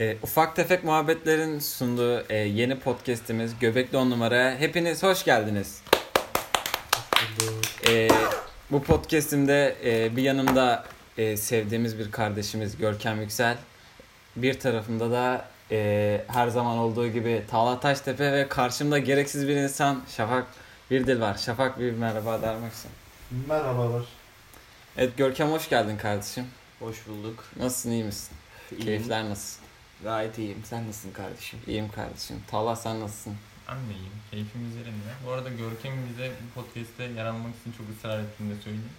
E, ufak tefek muhabbetlerin sunduğu e, yeni podcast'imiz Göbekli On Numara. Hepiniz hoş geldiniz. E, bu podcast'imde e, bir yanımda e, sevdiğimiz bir kardeşimiz Görkem Yüksel. Bir tarafımda da e, her zaman olduğu gibi Tağla Taştepe ve karşımda gereksiz bir insan Şafak Birdil var. Şafak bir merhaba der misin? Merhabalar. Evet Görkem hoş geldin kardeşim. Hoş bulduk. Nasılsın iyi misin? İyiyim. Keyifler nasıl? Gayet iyiyim. Sen nasılsın kardeşim? İyiyim kardeşim. Talha sen nasılsın? Ben de iyiyim. Keyfimiz yerinde. Bu arada Görkem'in bize bu podcast'te yer almak için çok ısrar ettiğini de söyleyeyim.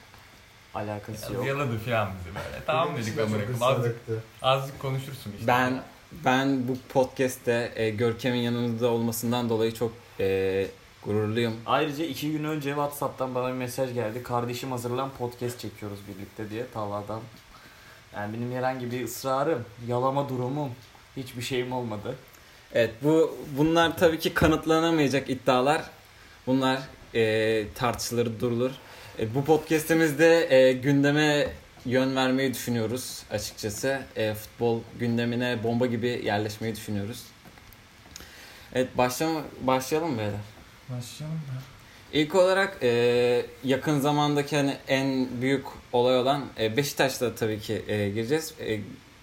Alakası yok. Yaladı falan bizi böyle. Tamam dedik ısrar Azıcık, azıcık konuşursun işte. Ben ben bu podcast'te e, Görkem'in yanımızda olmasından dolayı çok e, gururluyum. Ayrıca iki gün önce Whatsapp'tan bana bir mesaj geldi. Kardeşim hazırlan podcast çekiyoruz birlikte diye Talha'dan. Yani benim herhangi bir ısrarım, yalama durumum, hiçbir şeyim olmadı. Evet bu bunlar tabii ki kanıtlanamayacak iddialar. Bunlar e, tartışılır durulur. E, bu podcast'imizde e, gündeme yön vermeyi düşünüyoruz açıkçası. E, futbol gündemine bomba gibi yerleşmeyi düşünüyoruz. Evet başlama, başlayalım mı beyler? Başlayalım mı? İlk olarak e, yakın zamandaki hani en büyük olay olan e, Beşiktaş'ta tabii ki e, gireceğiz. E,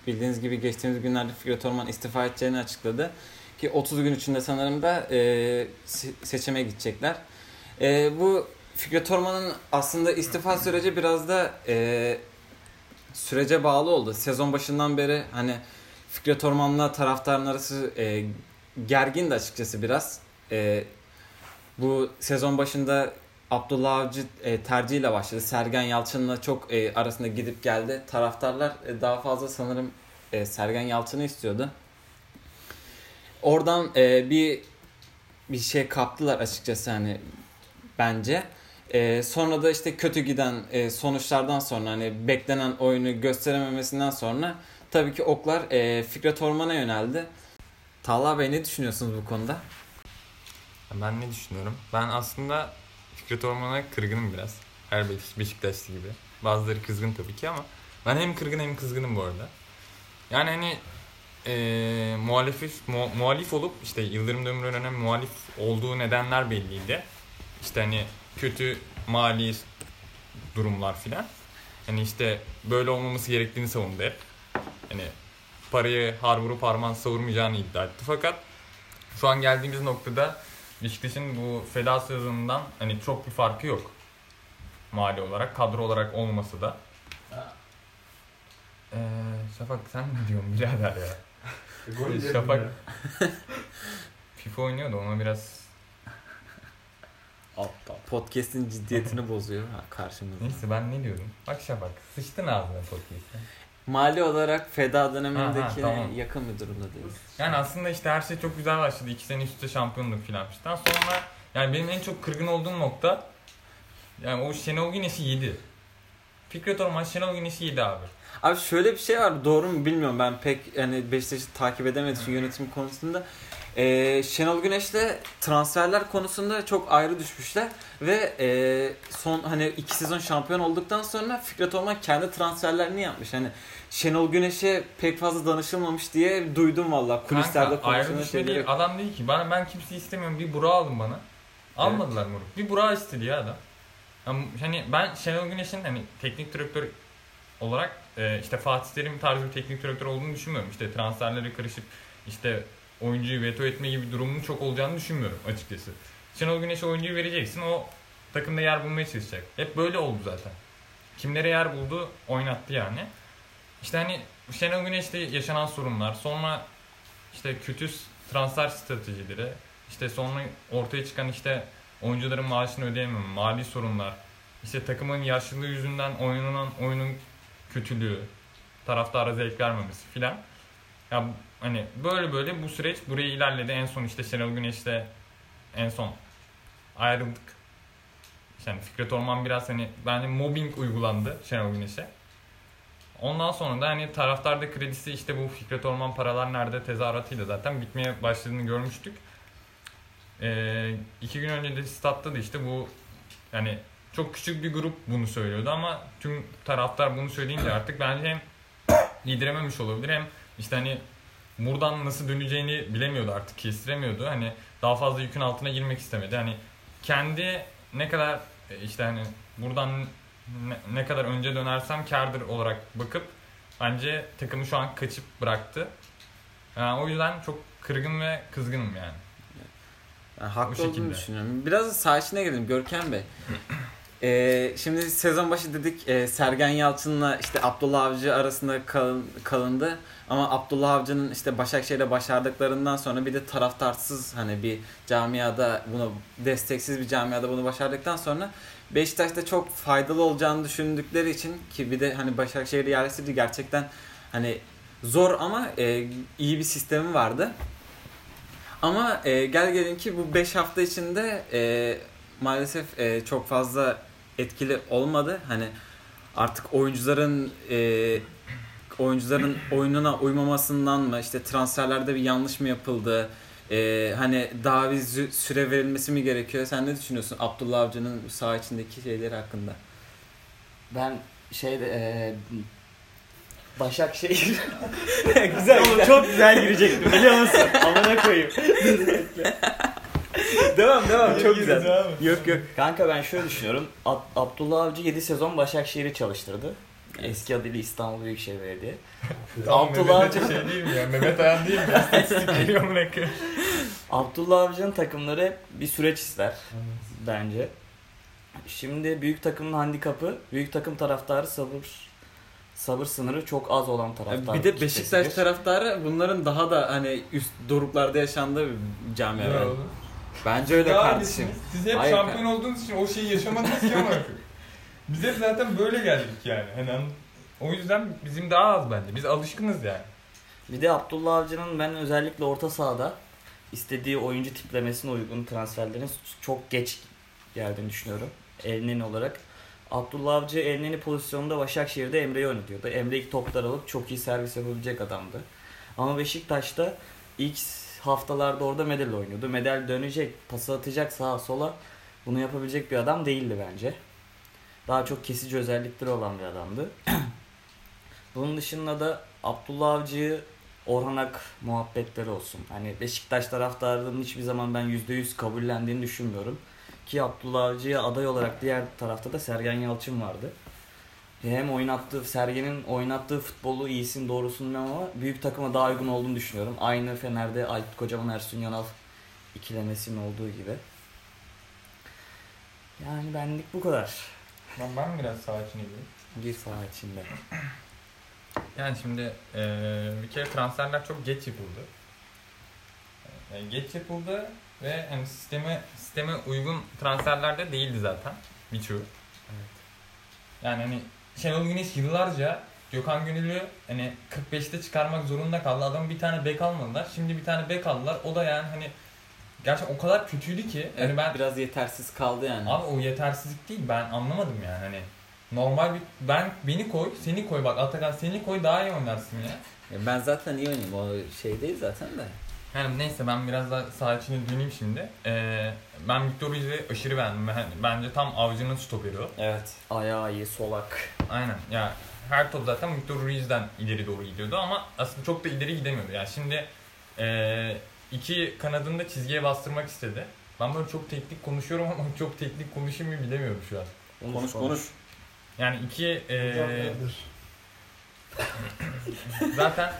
bildiğiniz gibi geçtiğimiz günlerde Fikret Orman istifa edeceğini açıkladı. Ki 30 gün içinde sanırım da e, se- seçime gidecekler. E, bu Fikret Orman'ın aslında istifa süreci biraz da e, sürece bağlı oldu. Sezon başından beri hani Fikret Orman'la taraftarın arası e, gergindi açıkçası biraz. E, bu sezon başında Abdullah Avcı e, tercihiyle başladı. Sergen Yalçın'la çok e, arasında gidip geldi. Taraftarlar e, daha fazla sanırım e, Sergen Yalçın'ı istiyordu. Oradan e, bir bir şey kaptılar açıkçası hani bence. E, sonra da işte kötü giden e, sonuçlardan sonra hani beklenen oyunu gösterememesinden sonra tabii ki oklar e, Fikret Orman'a yöneldi. Talha Bey ne düşünüyorsunuz bu konuda? Ben ne düşünüyorum? Ben aslında Fikret Orman'a kırgınım biraz. Her Beşik- Beşiktaşlı gibi. Bazıları kızgın tabii ki ama ben hem kırgın hem kızgınım bu arada. Yani hani eee muhalif, mu- muhalif olup işte Yıldırım Demirören'e muhalif olduğu nedenler belliydi. İşte hani kötü mali durumlar filan. Hani işte böyle olmaması gerektiğini savundu hep. Hani parayı har vurup harman savurmayacağını iddia etti. Fakat şu an geldiğimiz noktada Beşiktaş'ın bu feda sezonundan hani çok bir farkı yok. Mali olarak, kadro olarak olması da. Ee, Şafak sen ne diyorsun birader ya? Gol yedim Şafak-. FIFA oynuyordu ona biraz Aptal. Podcast'in ciddiyetini bozuyor ha, karşımızda. Neyse ben ne diyordum? Bak Şafak sıçtın ağzına podcast'e. Mali olarak feda dönemindeki Ha, ha, tamam. yakın bir durumda değiliz. Yani aslında işte her şey çok güzel başladı. İki sene üstte şampiyonluk filan filan. Sonra yani benim en çok kırgın olduğum nokta yani o Şenol Güneş'i yedi. Fikret Orman Şenol Güneş'i yedi abi. Abi şöyle bir şey var doğru mu bilmiyorum ben pek yani Beşiktaş'ı takip edemediğim için yönetim konusunda. Ee, Şenol Güneş'le transferler konusunda çok ayrı düşmüşler ve e, son hani iki sezon şampiyon olduktan sonra Fikret Orman kendi transferlerini yapmış. Hani Şenol Güneş'e pek fazla danışılmamış diye duydum valla kulislerde konuşulan düşme değil. Adam değil ki ben, ben kimseyi istemiyorum bir Burak'ı alın bana. Almadılar moruk. Bir Burak'ı istedi ya adam. Yani Hani ben Şenol Güneş'in hani teknik direktör olarak e, işte Fatih Terim tarzı bir teknik direktör olduğunu düşünmüyorum. İşte transferlere karışıp işte oyuncuyu veto etme gibi durumun çok olacağını düşünmüyorum açıkçası. Şenol Güneş'e oyuncuyu vereceksin o takımda yer bulmaya çalışacak. Hep böyle oldu zaten. Kimlere yer buldu oynattı yani. İşte hani Şenol Güneş'te yaşanan sorunlar, sonra işte kötü transfer stratejileri, işte sonra ortaya çıkan işte oyuncuların maaşını ödeyememe, mali sorunlar, işte takımın yaşlılığı yüzünden oynanan oyunun kötülüğü, taraftara zevk vermemesi filan. Ya hani böyle böyle bu süreç buraya ilerledi. En son işte Şenol Güneş'le en son ayrıldık. Yani Fikret Orman biraz hani bence mobbing uygulandı Şenol Güneş'e. Ondan sonra da hani taraftarda kredisi işte bu Fikret Orman paralar nerede tezahüratıyla zaten bitmeye başladığını görmüştük. Ee, iki gün önce de statta da işte bu yani çok küçük bir grup bunu söylüyordu ama tüm taraftar bunu söyleyince artık bence hem yedirememiş olabilir hem işte hani buradan nasıl döneceğini bilemiyordu artık kestiremiyordu. Hani daha fazla yükün altına girmek istemedi. Hani kendi ne kadar e, işte hani buradan ne, ne kadar önce dönersem kardır olarak bakıp bence takımı şu an kaçıp bıraktı. Yani o yüzden çok kırgın ve kızgınım yani. Ben haklı olduğunu düşünüyorum. Biraz içine girelim Görkem Bey. Ee, şimdi sezon başı dedik e, Sergen Yalçın'la işte Abdullah Avcı arasında kalın, kalındı. Ama Abdullah Avcı'nın işte Başakşehir'de başardıklarından sonra bir de taraftarsız hani bir camiada bunu desteksiz bir camiada bunu başardıktan sonra Beşiktaş'ta çok faydalı olacağını düşündükleri için ki bir de hani Başakşehir'i yerleştirdi gerçekten hani zor ama e, iyi bir sistemi vardı. Ama e, gel gelin ki bu 5 hafta içinde e, maalesef e, çok fazla etkili olmadı. Hani artık oyuncuların e, oyuncuların oyununa uymamasından mı işte transferlerde bir yanlış mı yapıldı? E, hani daha bir süre verilmesi mi gerekiyor? Sen ne düşünüyorsun Abdullah Avcı'nın saha içindeki şeyleri hakkında? Ben şeyde e, Başakşehir güzel Oğlum çok güzel girecektim biliyor musun? Amına koyayım. devam devam çok güzel. devam. Yok yok. Kanka ben şöyle düşünüyorum. Ab- Abdullah Avcı 7 sezon Başakşehir'i çalıştırdı. Eski adıyla İstanbul Büyükşehir Belediye. Abdullah Ate şey değil mi ya? Mehmet Ayan değil mi? geliyor mu? Abdullah Avcı'nın takımları hep bir süreç ister bence. Şimdi büyük takımın handikapı, büyük takım taraftarı sabır sabır sınırı çok az olan taraftar. Bir de Beşiktaş kitlesidir. taraftarı bunların daha da hani üst doruklarda yaşandığı bir camia. Bence. öyle Daha kardeşim. iyisiniz. Siz hep Hayır, şampiyon olduğunuz için o şeyi yaşamadınız ki ama. Biz hep zaten böyle geldik yani. Hani an- o yüzden bizim daha az bence. Biz alışkınız yani. Bir de Abdullah Avcı'nın ben özellikle orta sahada istediği oyuncu tiplemesine uygun transferlerin çok geç geldiğini düşünüyorum. Elneni olarak. Abdullah Avcı Elneni pozisyonunda Başakşehir'de Emre'yi oynatıyordu. Emre ilk toplar alıp çok iyi servis yapabilecek adamdı. Ama Beşiktaş'ta ilk haftalarda orada Medel oynuyordu. Medel dönecek, pası atacak sağa sola. Bunu yapabilecek bir adam değildi bence. Daha çok kesici özellikleri olan bir adamdı. Bunun dışında da Abdullah Avcı'yı Orhan muhabbetleri olsun. Hani Beşiktaş taraftarının hiçbir zaman ben %100 kabullendiğini düşünmüyorum. Ki Abdullah Avcı'ya aday olarak diğer tarafta da Sergen Yalçın vardı. Hem oynattığı, Sergen'in oynattığı futbolu iyisin doğrusun bilmem ama büyük takıma daha uygun olduğunu düşünüyorum. Aynı Fener'de Aykut Kocaman Ersun Yanal ikilemesinin olduğu gibi. Yani benlik bu kadar. Ben, ben biraz sağ içine gireyim. Bir saha içinde. Yani şimdi eee, bir kere transferler çok geç yapıldı. Yani geç yapıldı ve hani sisteme sisteme uygun transferler de değildi zaten birçoğu. Evet. Yani hani Şenol Güneş yıllarca Gökhan Gönüllü hani 45'te çıkarmak zorunda kaldı. Adam bir tane bek almadılar. Şimdi bir tane bek aldılar. O da yani hani gerçekten o kadar kötüydü ki yani ben biraz yetersiz kaldı yani. Abi o yetersizlik değil ben anlamadım yani hani normal bir ben beni koy seni koy bak Atakan seni koy daha iyi oynarsın ya. Ben zaten iyi oynayayım o şey değil zaten de. Yani neyse ben biraz daha sağ içine döneyim şimdi. Ee, ben Victor Ruiz'i aşırı beğendim. Ben- Bence tam avcının stoperi o. Evet. Ayağı iyi, solak. Aynen ya her top zaten Victor Ruiz'den ileri doğru gidiyordu ama aslında çok da ileri gidemiyordu. Yani şimdi ee, iki kanadını da çizgiye bastırmak istedi. Ben böyle çok teknik konuşuyorum ama çok teknik konuşayım mı bilemiyorum şu an. Konuş konuş. Yani iki nedir? Zaten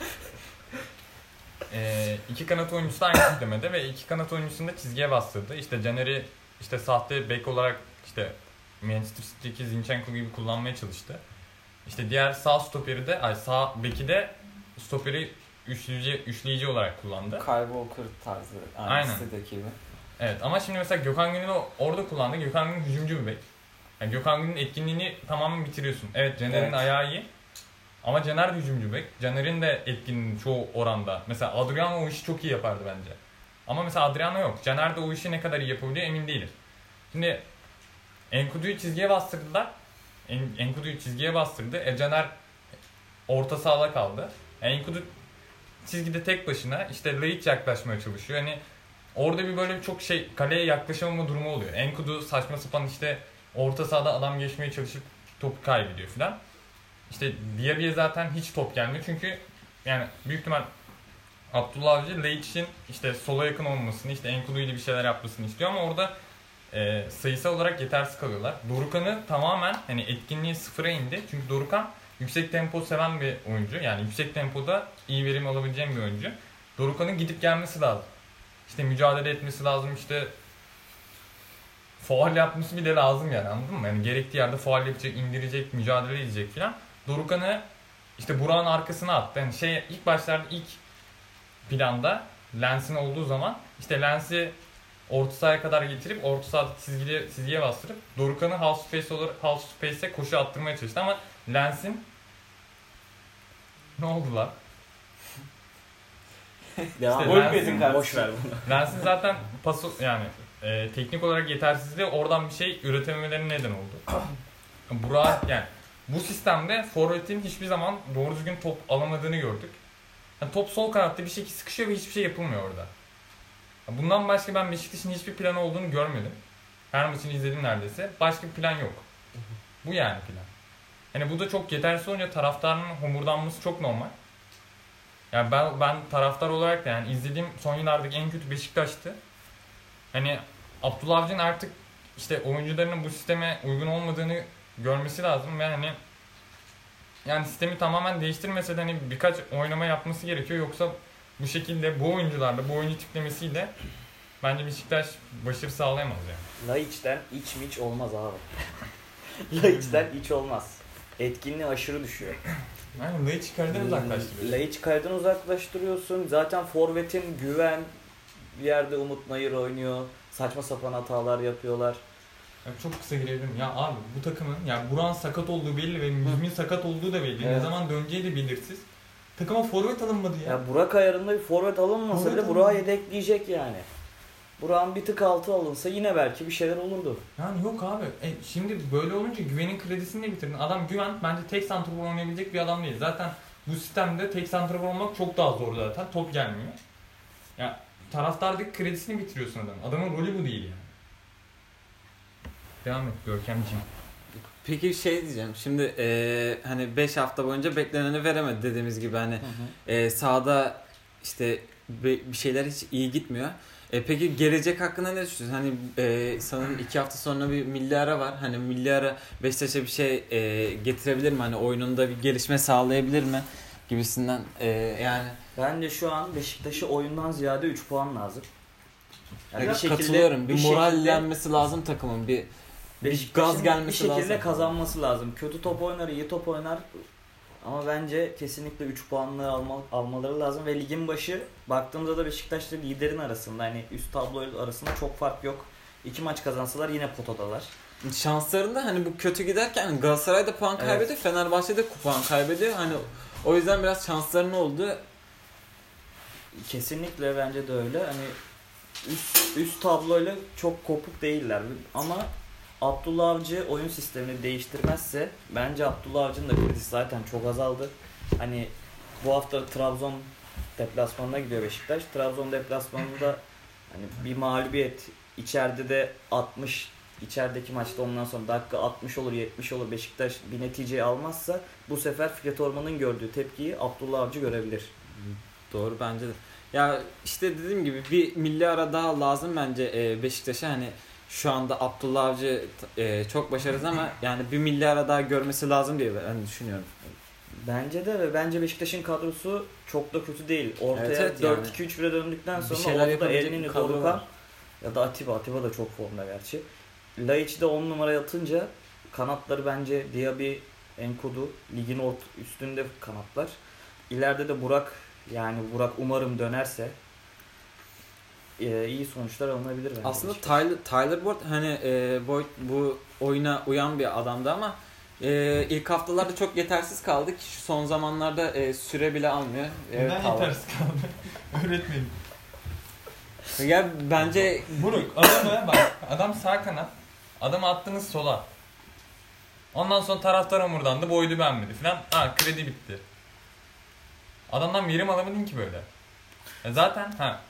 e, iki kanat oyuncusu da aynı tiplemede ve iki kanat oyuncusunu da çizgiye bastırdı. İşte Caner'i işte sahte bek olarak işte Manchester City'deki Zinchenko gibi kullanmaya çalıştı. İşte diğer sağ stoperi de, ay sağ beki de stoperi üçleyici, üçleyici olarak kullandı. Kyle Walker tarzı. Aynı Aynen. sitedeki gibi. Evet ama şimdi mesela Gökhan Gün'ü orada kullandı. Gökhan Gün hücumcu bir bek. Yani Gökhan Gün'ün etkinliğini tamamen bitiriyorsun. Evet Caner'in Evet. ayağı iyi. Ama Caner de hücumcu bek. Caner'in de etkinliğinin çoğu oranda. Mesela Adriano o işi çok iyi yapardı bence. Ama mesela Adriano yok. Caner de o işi ne kadar iyi yapabiliyor emin değilim. Şimdi Enkudu'yu çizgiye bastırdılar. En, Enkudu'yu çizgiye bastırdı. E Caner orta sahada kaldı. E, Enkudu çizgide tek başına işte Laiç yaklaşmaya çalışıyor. Hani orada bir böyle çok şey kaleye yaklaşamama durumu oluyor. Enkudu saçma sapan işte orta sahada adam geçmeye çalışıp topu kaybediyor filan. İşte Diaby'e zaten hiç top gelmiyor çünkü yani büyük ihtimal Abdullah Avcı Leitch'in işte sola yakın olmasını, işte Enkudu ile bir şeyler yapmasını istiyor ama orada e, sayısal olarak yetersiz kalıyorlar. Dorukan'ı tamamen hani etkinliği sıfıra indi. Çünkü Dorukan yüksek tempo seven bir oyuncu. Yani yüksek tempoda iyi verim alabileceğim bir oyuncu. Dorukan'ın gidip gelmesi lazım. İşte mücadele etmesi lazım işte faal yapması bile lazım yani anladın mı? Yani gerektiği yerde faal yapacak, indirecek, mücadele edecek filan. Dorukan'ı işte Burak'ın arkasına attı. Yani şey ilk başlarda ilk planda Lens'in olduğu zaman işte Lens'i orta sahaya kadar getirip orta sahada çizgiye, çizgiye bastırıp Dorukan'ı half space olur half space'e koşu attırmaya çalıştı ama Lens'in ne oldu lan? Devam İşte. Lens'in- Boş- Boş ver bunu. Lens'in zaten pası yani e, teknik olarak yetersizliği oradan bir şey üretememelerine neden oldu. Burak yani bu sistemde forvetin hiçbir zaman doğru düzgün top alamadığını gördük. Yani top sol kanatta bir şekilde sıkışıyor ve hiçbir şey yapılmıyor orada. Bundan başka ben Beşiktaş'ın hiçbir planı olduğunu görmedim. Her maçını izledim neredeyse. Başka bir plan yok. Bu yani plan. Yani bu da çok yetersiz olunca taraftarın homurdanması çok normal. Yani ben ben taraftar olarak da yani izlediğim son yıllardaki en kötü Beşiktaş'tı. Hani Abdullah Avcı'nın artık işte oyuncularının bu sisteme uygun olmadığını görmesi lazım ve hani yani sistemi tamamen değiştirmese de hani birkaç oynama yapması gerekiyor yoksa bu şekilde bu oyuncularla bu oyuncu tiplemesiyle bence Beşiktaş başarı sağlayamaz yani. Laiç'ten iç miç olmaz abi. Laiç'ten iç olmaz. Etkinliği aşırı düşüyor. Yani Laiç çıkardan uzaklaştırıyor. Laiç kaydan uzaklaştırıyorsun. Zaten forvetin güven bir yerde Umut Nayır oynuyor. Saçma sapan hatalar yapıyorlar. Ya çok kısa girebilirim. Ya abi bu takımın ya Buran sakat olduğu belli ve Müzmin sakat olduğu da belli. Ne Evet. zaman döneceği de belirsiz. Takıma forvet alınmadı ya. Ya Burak ayarında bir forvet alınmasa Forvet bile alınmadı. Burak'ı yedekleyecek yani. Burak'ın bir tık altı alınsa yine belki bir şeyler olurdu. Yani yok abi. E, şimdi böyle olunca güvenin kredisini de bitirdin. Adam güven bence tek santrafor oynayabilecek bir adam değil. Zaten bu sistemde tek santrafor olmak çok daha zor zaten. Top gelmiyor. Ya taraftardaki kredisini bitiriyorsun adamın. Adamın rolü bu değil yani. Devam et Görkemciğim. Peki şey diyeceğim. Şimdi e, hani 5 hafta boyunca bekleneni veremedi dediğimiz gibi hani e, sahada işte bir şeyler hiç iyi gitmiyor. E, peki gelecek hakkında ne düşünüyorsun? Hani e, sanırım 2 hafta sonra bir milli ara var. Hani milli ara Beşiktaş'a bir şey e, getirebilir mi? Hani oyununda bir gelişme sağlayabilir mi? Gibisinden e, yani Bence şu an Beşiktaş'a oyundan ziyade 3 puan lazım. Yani bir şekilde- katılıyorum. Bir, bir morallenmesi lazım takımın. Bir Beşiktaş'ın gaz gelmesi bir şekilde lazım. kazanması lazım. Kötü top oynar, iyi top oynar. Ama bence kesinlikle 3 puanlı alma, almaları lazım ve ligin başı baktığımızda da Beşiktaş'la liderin arasında hani üst tablo arasında çok fark yok. İki maç kazansalar yine potadalar. şanslarında hani bu kötü giderken Galatasaray da puan Evet. kaybediyor, Fenerbahçe de puan kaybediyor. Hani o yüzden biraz şanslarının oldu. Kesinlikle bence de öyle. Hani üst, üst tabloyla çok kopuk değiller. Ama Abdullah Avcı oyun sistemini değiştirmezse bence Abdullah Avcı'nın da kredisi zaten çok azaldı. Hani bu hafta Trabzon deplasmanına gidiyor Beşiktaş. Trabzon deplasmanında hani bir mağlubiyet içeride de 60 içerideki maçta ondan sonra dakika 60 olur 70 olur Beşiktaş bir neticeyi almazsa bu sefer Fikret Orman'ın gördüğü tepkiyi Abdullah Avcı görebilir. Doğru bence de. Ya işte dediğim gibi bir milli ara daha lazım bence e, Beşiktaş'a hani şu anda Abdullah Avcı e, çok başarılı ama yani bir milli ara daha görmesi lazım diye ben düşünüyorum. Bence de ve bence Beşiktaş'ın kadrosu çok da kötü değil. Ortaya Evet, evet yani. 4-2-3-1'e döndükten Bir sonra yapabilecek Elneni, Dorukan ya da Atiba. Atiba da çok formda gerçi. Laiç de 10 numara atınca kanatları bence Diaby, Enkudu ligin ort- üstünde kanatlar. İleride de Burak yani Burak umarım dönerse e, iyi sonuçlar alınabilir bence. Aslında. Tyler, Tyler Boyd hani e, Boyd bu oyuna uyan bir adamdı ama e, ilk haftalarda çok yetersiz kaldı ki şu son zamanlarda e, süre bile almıyor. Evet, Neden Tyler. yetersiz kaldı? Öğretmenim. Ya bence Buruk adamı bak adam sağ kanat. Adamı attınız sola. Ondan sonra taraftar omurdandı boydu beğenmedi filan. Ha kredi bitti. Adamdan verim alamadın ki böyle. E zaten ha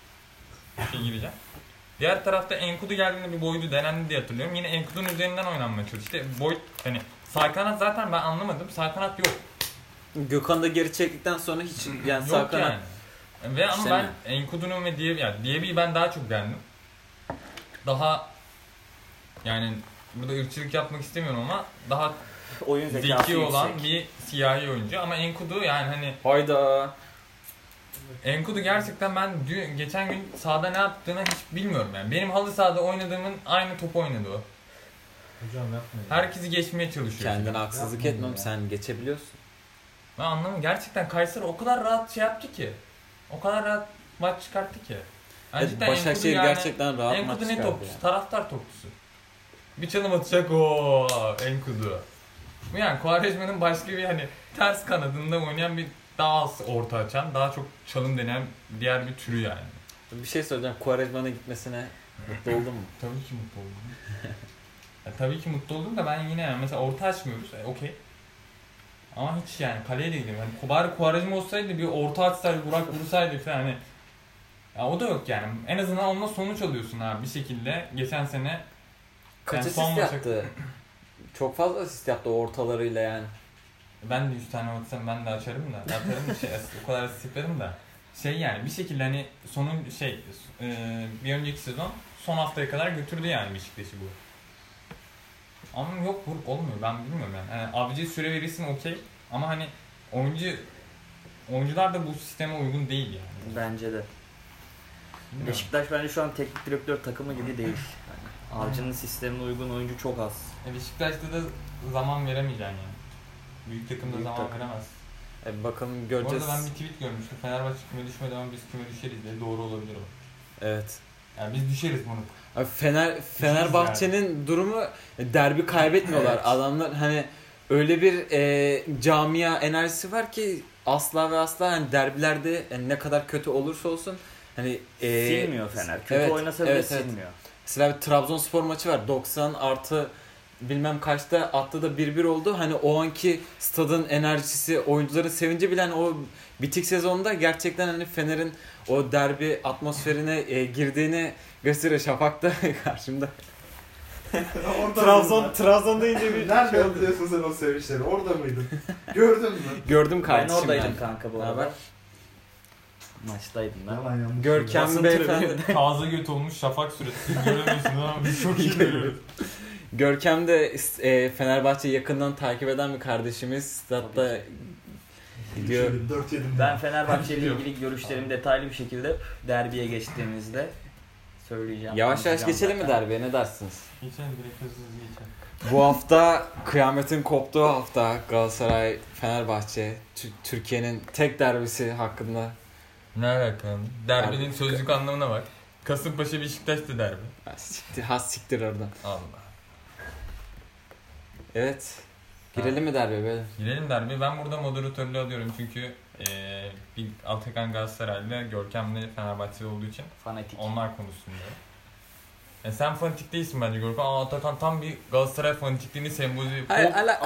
bir şey gireceğim. Diğer tarafta Enkudu geldiğinde bir boydu denendi diye hatırlıyorum. Yine Enkudu'nun üzerinden oynanmaya çalıştı. İşte boy hani sağ kanat zaten ben anlamadım. Sağ kanat yok. Gökhan da geri çektikten sonra hiç yani sağ yok kanat yani. Ve ama İşte ben mi? Enkudu'nun ve Diaby, yani Diaby'yi ben daha çok beğendim. Daha yani burada ırkçılık yapmak istemiyorum ama daha Oyun zekası zeki yüksek. olan bir siyahi oyuncu ama Enkudu yani hani Hayda. Enkudu gerçekten ben dün, geçen gün sahada ne yaptığını hiç bilmiyorum yani. Benim halı sahada oynadığımın aynı topu oynadı o. Hocam yapmayın. Herkesi geçmeye çalışıyor. Kendine haksızlık Yapmayın etmem. ya. Sen geçebiliyorsun. Ben anlamıyorum. Gerçekten Kayseri o kadar rahat şey yaptı ki. O kadar rahat maç çıkarttı ki. Yani Evet, cidden Enkudu Başakşehir yani- gerçekten rahat maç Enkudu ne çıkardı topçusu? yani. Taraftar topçusu. Bir çalım atacak o Enkudu. Bu yani Quaresma'nın başka bir hani ters kanadında oynayan bir daha az orta açan, daha çok çalım denen diğer bir türü yani. Bir şey soracağım. Quaresma'nın gitmesine mutlu oldun mu? Tabii ki mutlu oldum. ya, tabii ki mutlu oldum da ben yine yani mesela orta açmıyoruz. E, Okey. Ama hiç yani kaleye de gidiyorum. Yani bari Quaresma olsaydı bir orta açsaydı, Burak vursaydı falan hani. Ya o da yok yani. En azından onunla sonuç alıyorsun abi bir şekilde. Geçen sene Kaç Yani asist yaptı? Çok fazla asist yaptı ortalarıyla yani. Ben de 100 tane atsam ben de açarım da. Atarım da şey, o kadar yaparım da. Şey yani bir şekilde hani sonun şey e, bir önceki sezon son haftaya kadar götürdü yani Beşiktaş'ı bu. Ama yok bu olmuyor ben bilmiyorum yani. yani abici süre verirsin okey ama hani oyuncu oyuncular da bu sisteme uygun değil yani. Bence de. Bilmiyorum. Beşiktaş bence şu an teknik direktör takımı gibi değil. Yani Avcı'nın sistemine uygun oyuncu çok az. E Beşiktaş'ta da zaman veremeyeceksin yani. Büyük takımda Büyük zaman takım. veremez. E, bakalım Bu göreceğiz. arada ben bir tweet görmüştüm. Fenerbahçe küme düşmeden ama biz küme düşeriz diye doğru olabilir o. Evet. Yani biz düşeriz bunu. Abi Fener Fenerbahçe'nin durumu derbi kaybetmiyorlar. Evet. Adamlar hani öyle bir e, camia enerjisi var ki asla ve asla hani derbilerde yani ne kadar kötü olursa olsun hani e, silmiyor Fener. Kötü evet, oynasa bile evet, evet. silmiyor. Mesela bir Trabzonspor maçı var. 90 artı bilmem kaçta attı da 1-1 oldu. Hani o anki stadın enerjisi, oyuncuların sevinci bile hani o bitik sezonda gerçekten hani Fener'in o derbi atmosferine e, girdiğini gösteriyor. Şafak da karşımda. Orada Trabzon Trabzon deyince bir şey Nerede oldu. diyorsun sen o sevinçleri? Orada mıydın? Gördün mü? Gördüm Ben kardeşim. oradaydım yani. kanka bu arada. haber? Maçtaydım ben. Yalan yanlış. Görkem beyefendi. Taze göt olmuş şafak süresi. Siz göremiyorsunuz ama biz çok iyi görüyoruz. Görkem de e, Fenerbahçe'yi yakından takip eden bir kardeşimiz. Statta gidiyor. 4 yedim. Ben Fenerbahçe ile ilgili görüşlerimi detaylı bir şekilde derbiye geçtiğimizde söyleyeceğim. Yavaş yavaş geçelim mi zaten. derbiye ne dersiniz? Geçelim direkt hızlı hızlı geçelim. Bu hafta kıyametin koptuğu hafta Galatasaray Fenerbahçe Tü- Türkiye'nin tek derbisi hakkında Ne alaka? Derbinin Derbi- sözlük anlamına bak. Kasımpaşa Beşiktaş da derbi. Ha, siktir, has siktir oradan. Allah. Evet. Girelim mi derbiye böyle? Girelim derbi. Ben burada moderatörlüğü alıyorum çünkü eee bir Atakan Galatasaraylı, Görkem'le Fenerbahçeli olduğu için Fanatik. onlar konuşsun diyor. E sen fanatik değilsin bence Görkem ama Atakan tam bir Galatasaray fanatikliğini sembolize Hayır, ala-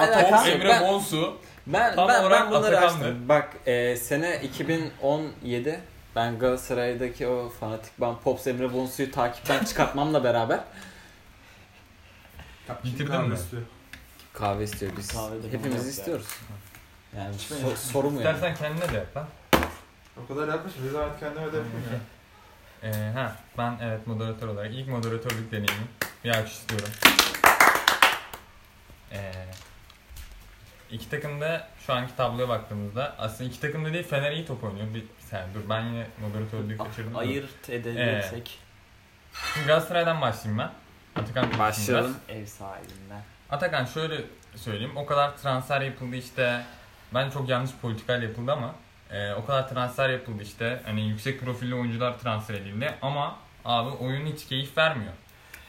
yok. Emre Ben- Bonsu. Ben Tam ben, olarak ben bunları Atakan'dı. açtım. Bak e, sene 2017 ben Galatasaray'daki o fanatik ben Pops Emre Bonsu'yu takipten çıkartmamla beraber Bitirdin mi? Kahve istiyor biz. Kahve de Hepimiz istiyoruz. Yani so- soru mu yani? İstersen kendine de yap lan. O kadar yapmış. Bir zaman kendime de yapayım ya. Ee, ha, ben evet moderatör olarak ilk moderatörlük deneyimim. Bir alkış istiyorum. Ee, iki takım da şu anki tabloya baktığımızda aslında iki takım da değil Fener iyi top oynuyor. Bir, bir saniye dur ben yine moderatörlüğü kaçırdım. da. Ayırt edebilirsek Şimdi Galatasaray'dan başlayayım ben. Atakan konuşsun Başlayalım. ev sahibinden. Atakan şöyle söyleyeyim. O kadar transfer yapıldı işte. Ben çok yanlış politikayla yapıldı ama e, o kadar transfer yapıldı işte. Hani yüksek profilli oyuncular transfer edildi ama abi oyun hiç keyif vermiyor.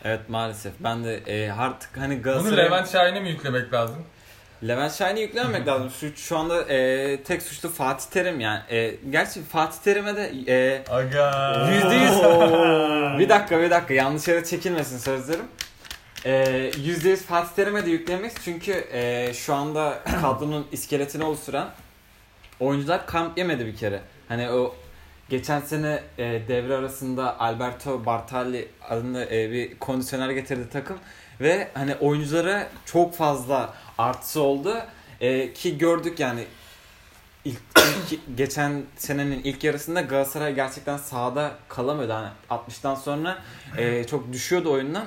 Evet maalesef. Ben de e, artık hani Bunu Galatasaray Levent Şahin'e mi yüklemek lazım? Levent Şahin'i yüklememek lazım. Şu, şu anda e, tek suçlu Fatih Terim yani. E, gerçi Fatih Terim'e de e, Aga. Yüzde yüz. bir dakika bir dakika yanlış yere çekilmesin sözlerim. Ee, Yüzde yüz Fatih Terim'e de yüklemek çünkü e, şu anda kadronun iskeletini oluşturan oyuncular kamp yemedi bir kere. Hani o geçen sene e, devre arasında Alberto Bartalli adında e, bir kondisyoner getirdi takım ve hani oyunculara çok fazla artısı oldu E, ki gördük yani ilk, ilk- geçen senenin ilk yarısında Galatasaray gerçekten sahada kalamıyordu. Hani 60'tan sonra e, çok düşüyordu oyundan.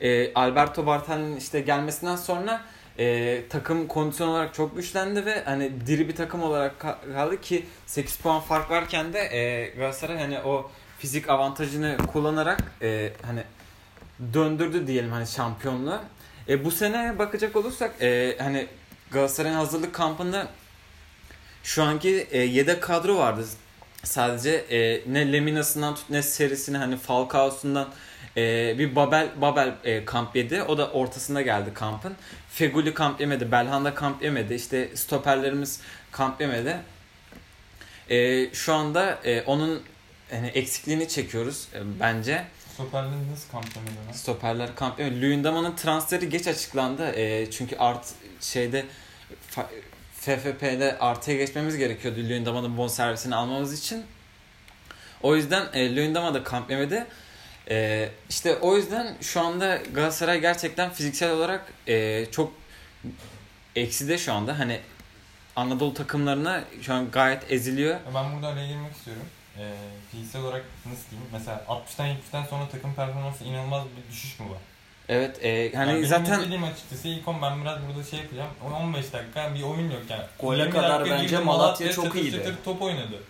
E, Alberto Bartel'in işte gelmesinden sonra e, takım kondisyon olarak çok güçlendi ve hani diri bir takım olarak ka- kaldı ki 8 puan fark varken de e, Galatasaray hani o fizik avantajını kullanarak e, hani döndürdü diyelim hani şampiyonluğu. E, bu sene bakacak olursak e, hani Galatasaray'ın hazırlık kampında şu anki e, yedek kadro vardı. Sadece e, ne Lemina'sından tut ne serisine hani Falcao'sundan e, bir Babel Babel e, kamp yedi. O da ortasında geldi kampın. Feguli kamp yemedi. Belhanda kamp yemedi. İşte stoperlerimiz kamp yemedi. E, şu anda e, onun hani eksikliğini çekiyoruz e, bence. Stoperleriniz nasıl kamplamıyor lan? Stoperler kamp yemedi. Luyendama'nın transferi geç açıklandı. E, çünkü art şeyde fa- FFP'de artıya geçmemiz gerekiyordu Luyendama'nın bonservisini almamız için. O yüzden e, Luyendama da kamp yemedi. E, işte o yüzden şu anda Galatasaray gerçekten fiziksel olarak e, çok ekside şu anda. Hani Anadolu takımlarına şu an gayet eziliyor. Ben burada araya girmek istiyorum. Ee, fiziksel olarak nasıl diyeyim? Mesela 60'tan 70'ten sonra takım performansı inanılmaz bir düşüş mü var? Evet e, hani Yani benim zaten istediğim açıkçası ilk 10 ben biraz burada şey yapacağım. 15 dakika bir oyun yok yani. Gole 20 kadar bence girdi, Malatya çok çatır iyiydi. çatır top oynadı.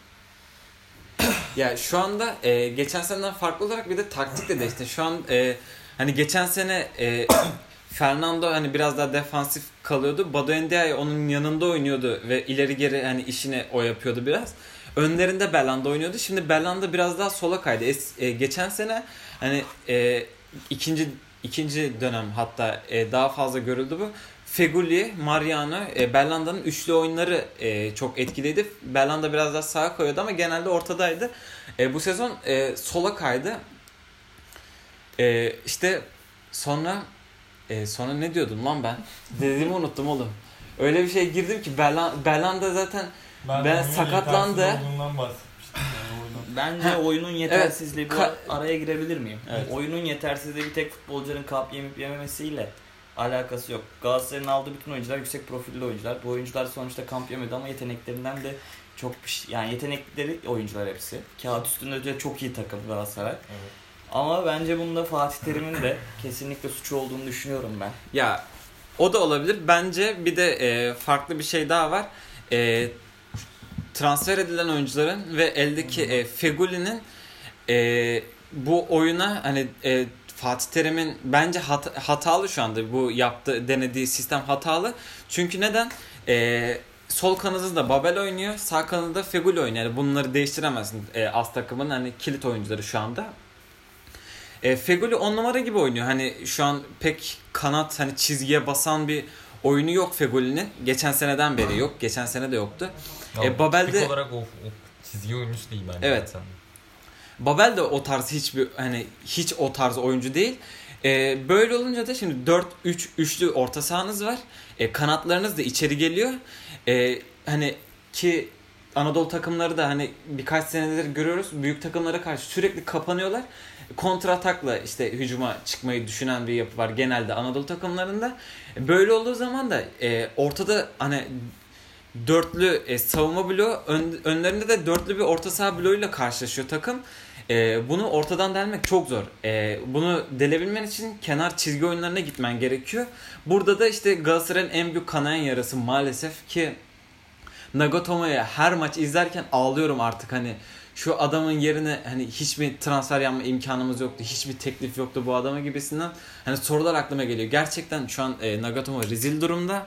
Ya şu anda e, geçen seneden farklı olarak bir de taktik de değişti. Şu an e, hani geçen sene e, Fernando hani biraz daha defansif kalıyordu. Badu Ndiaye onun yanında oynuyordu ve ileri geri hani işini o yapıyordu biraz. Önlerinde Belanda oynuyordu. Şimdi Belanda biraz daha sola kaydı. Es, e, geçen sene hani e, ikinci ikinci dönem hatta e, daha fazla görüldü bu. Feguli, Mariano, e, Bellanda'nın üçlü oyunları e, çok etkiliydi. Bellanda biraz daha sağa koyuyordu ama genelde ortadaydı. E, bu sezon e, sola kaydı. E, işte sonra e, sonra ne diyordum lan ben? Dediğimi unuttum oğlum. Öyle bir şey girdim ki Bella- Bellanda zaten Ben oyunun sakatlandı. Yani. Bence Ha, oyunun yetersizliği bir Ka- araya girebilir miyim? Evet. Oyunun yetersizliği bir tek futbolcuların kap yemip yememesiyle alakası yok. Galatasaray'ın aldığı bütün oyuncular yüksek profilli oyuncular. Bu oyuncular sonuçta kamp yemedi ama yeteneklerinden de çok bir şey- yani yetenekleri oyuncular hepsi. Kağıt üstünde de çok iyi takım Galatasaray. Evet. Ama bence bunda Fatih Terim'in de kesinlikle suçu olduğunu düşünüyorum ben. Ya o da olabilir. Bence bir de e, farklı bir şey daha var. E, transfer edilen oyuncuların ve eldeki e, Feguli'nin e, bu oyuna hani e, Fatih Terim'in bence hat- hatalı şu anda bu yaptığı denediği sistem hatalı. Çünkü neden? E, sol kanadında Babel oynuyor, sağ kanadında Feguli oynuyor. Yani bunları değiştiremezsin e, az takımın hani kilit oyuncuları şu anda. E, Feguli 10 numara gibi oynuyor. Hani şu an pek kanat hani çizgiye basan bir oyunu yok Feguli'nin. Geçen seneden beri yok. Geçen sene de yoktu. Ya, E, Babel'de- olarak o, o çizgi oyuncusu değil bence. Evet. zaten. Babel de o tarz hiçbir hani hiç o tarz oyuncu değil. E, böyle olunca da şimdi 4 3 üçlü orta sahanız var. E, kanatlarınız da içeri geliyor. E, hani ki Anadolu takımları da hani birkaç senedir görüyoruz. Büyük takımlara karşı sürekli kapanıyorlar. Kontra atakla işte hücuma çıkmayı düşünen bir yapı var genelde Anadolu takımlarında. Böyle olduğu zaman da e, ortada hani dörtlü e, savunma bloğu ön- önlerinde de dörtlü bir orta saha bloğuyla karşılaşıyor takım. E, bunu ortadan delmek çok zor. E, bunu delebilmen için kenar çizgi oyunlarına gitmen gerekiyor. Burada da işte Galatasaray'ın en büyük kanayan yarası maalesef ki Nagatomo'ya her maç izlerken ağlıyorum artık hani şu adamın yerine hani hiçbir transfer yapma imkanımız yoktu. Hiçbir teklif yoktu bu adama gibisinden. Hani sorular aklıma geliyor. Gerçekten şu an e, Nagatomo rezil durumda.